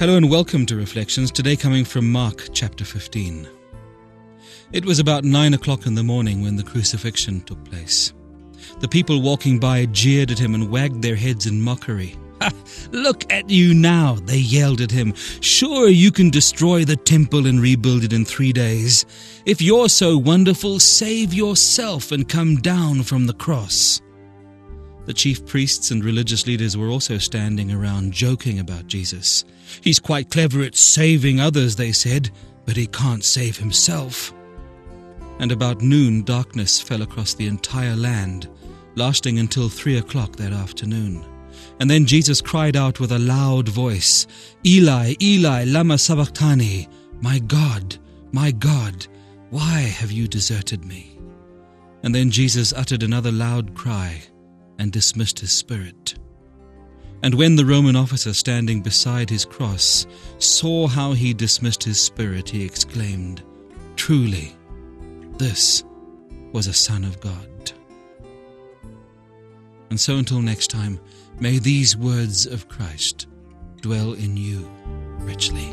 Hello and welcome to Reflections, today coming from Mark chapter 15. It was about nine o'clock in the morning when the crucifixion took place. The people walking by jeered at him and wagged their heads in mockery. Ha! Look at you now, they yelled at him. Sure, you can destroy the temple and rebuild it in three days. If you're so wonderful, save yourself and come down from the cross. The chief priests and religious leaders were also standing around joking about Jesus. He's quite clever at saving others, they said, but he can't save himself. And about noon, darkness fell across the entire land, lasting until three o'clock that afternoon. And then Jesus cried out with a loud voice, Eli, Eli, lama sabachthani, my God, my God, why have you deserted me? And then Jesus uttered another loud cry and dismissed his spirit. And when the Roman officer standing beside his cross saw how he dismissed his spirit, he exclaimed, Truly, this was a Son of God. And so until next time, may these words of Christ dwell in you richly.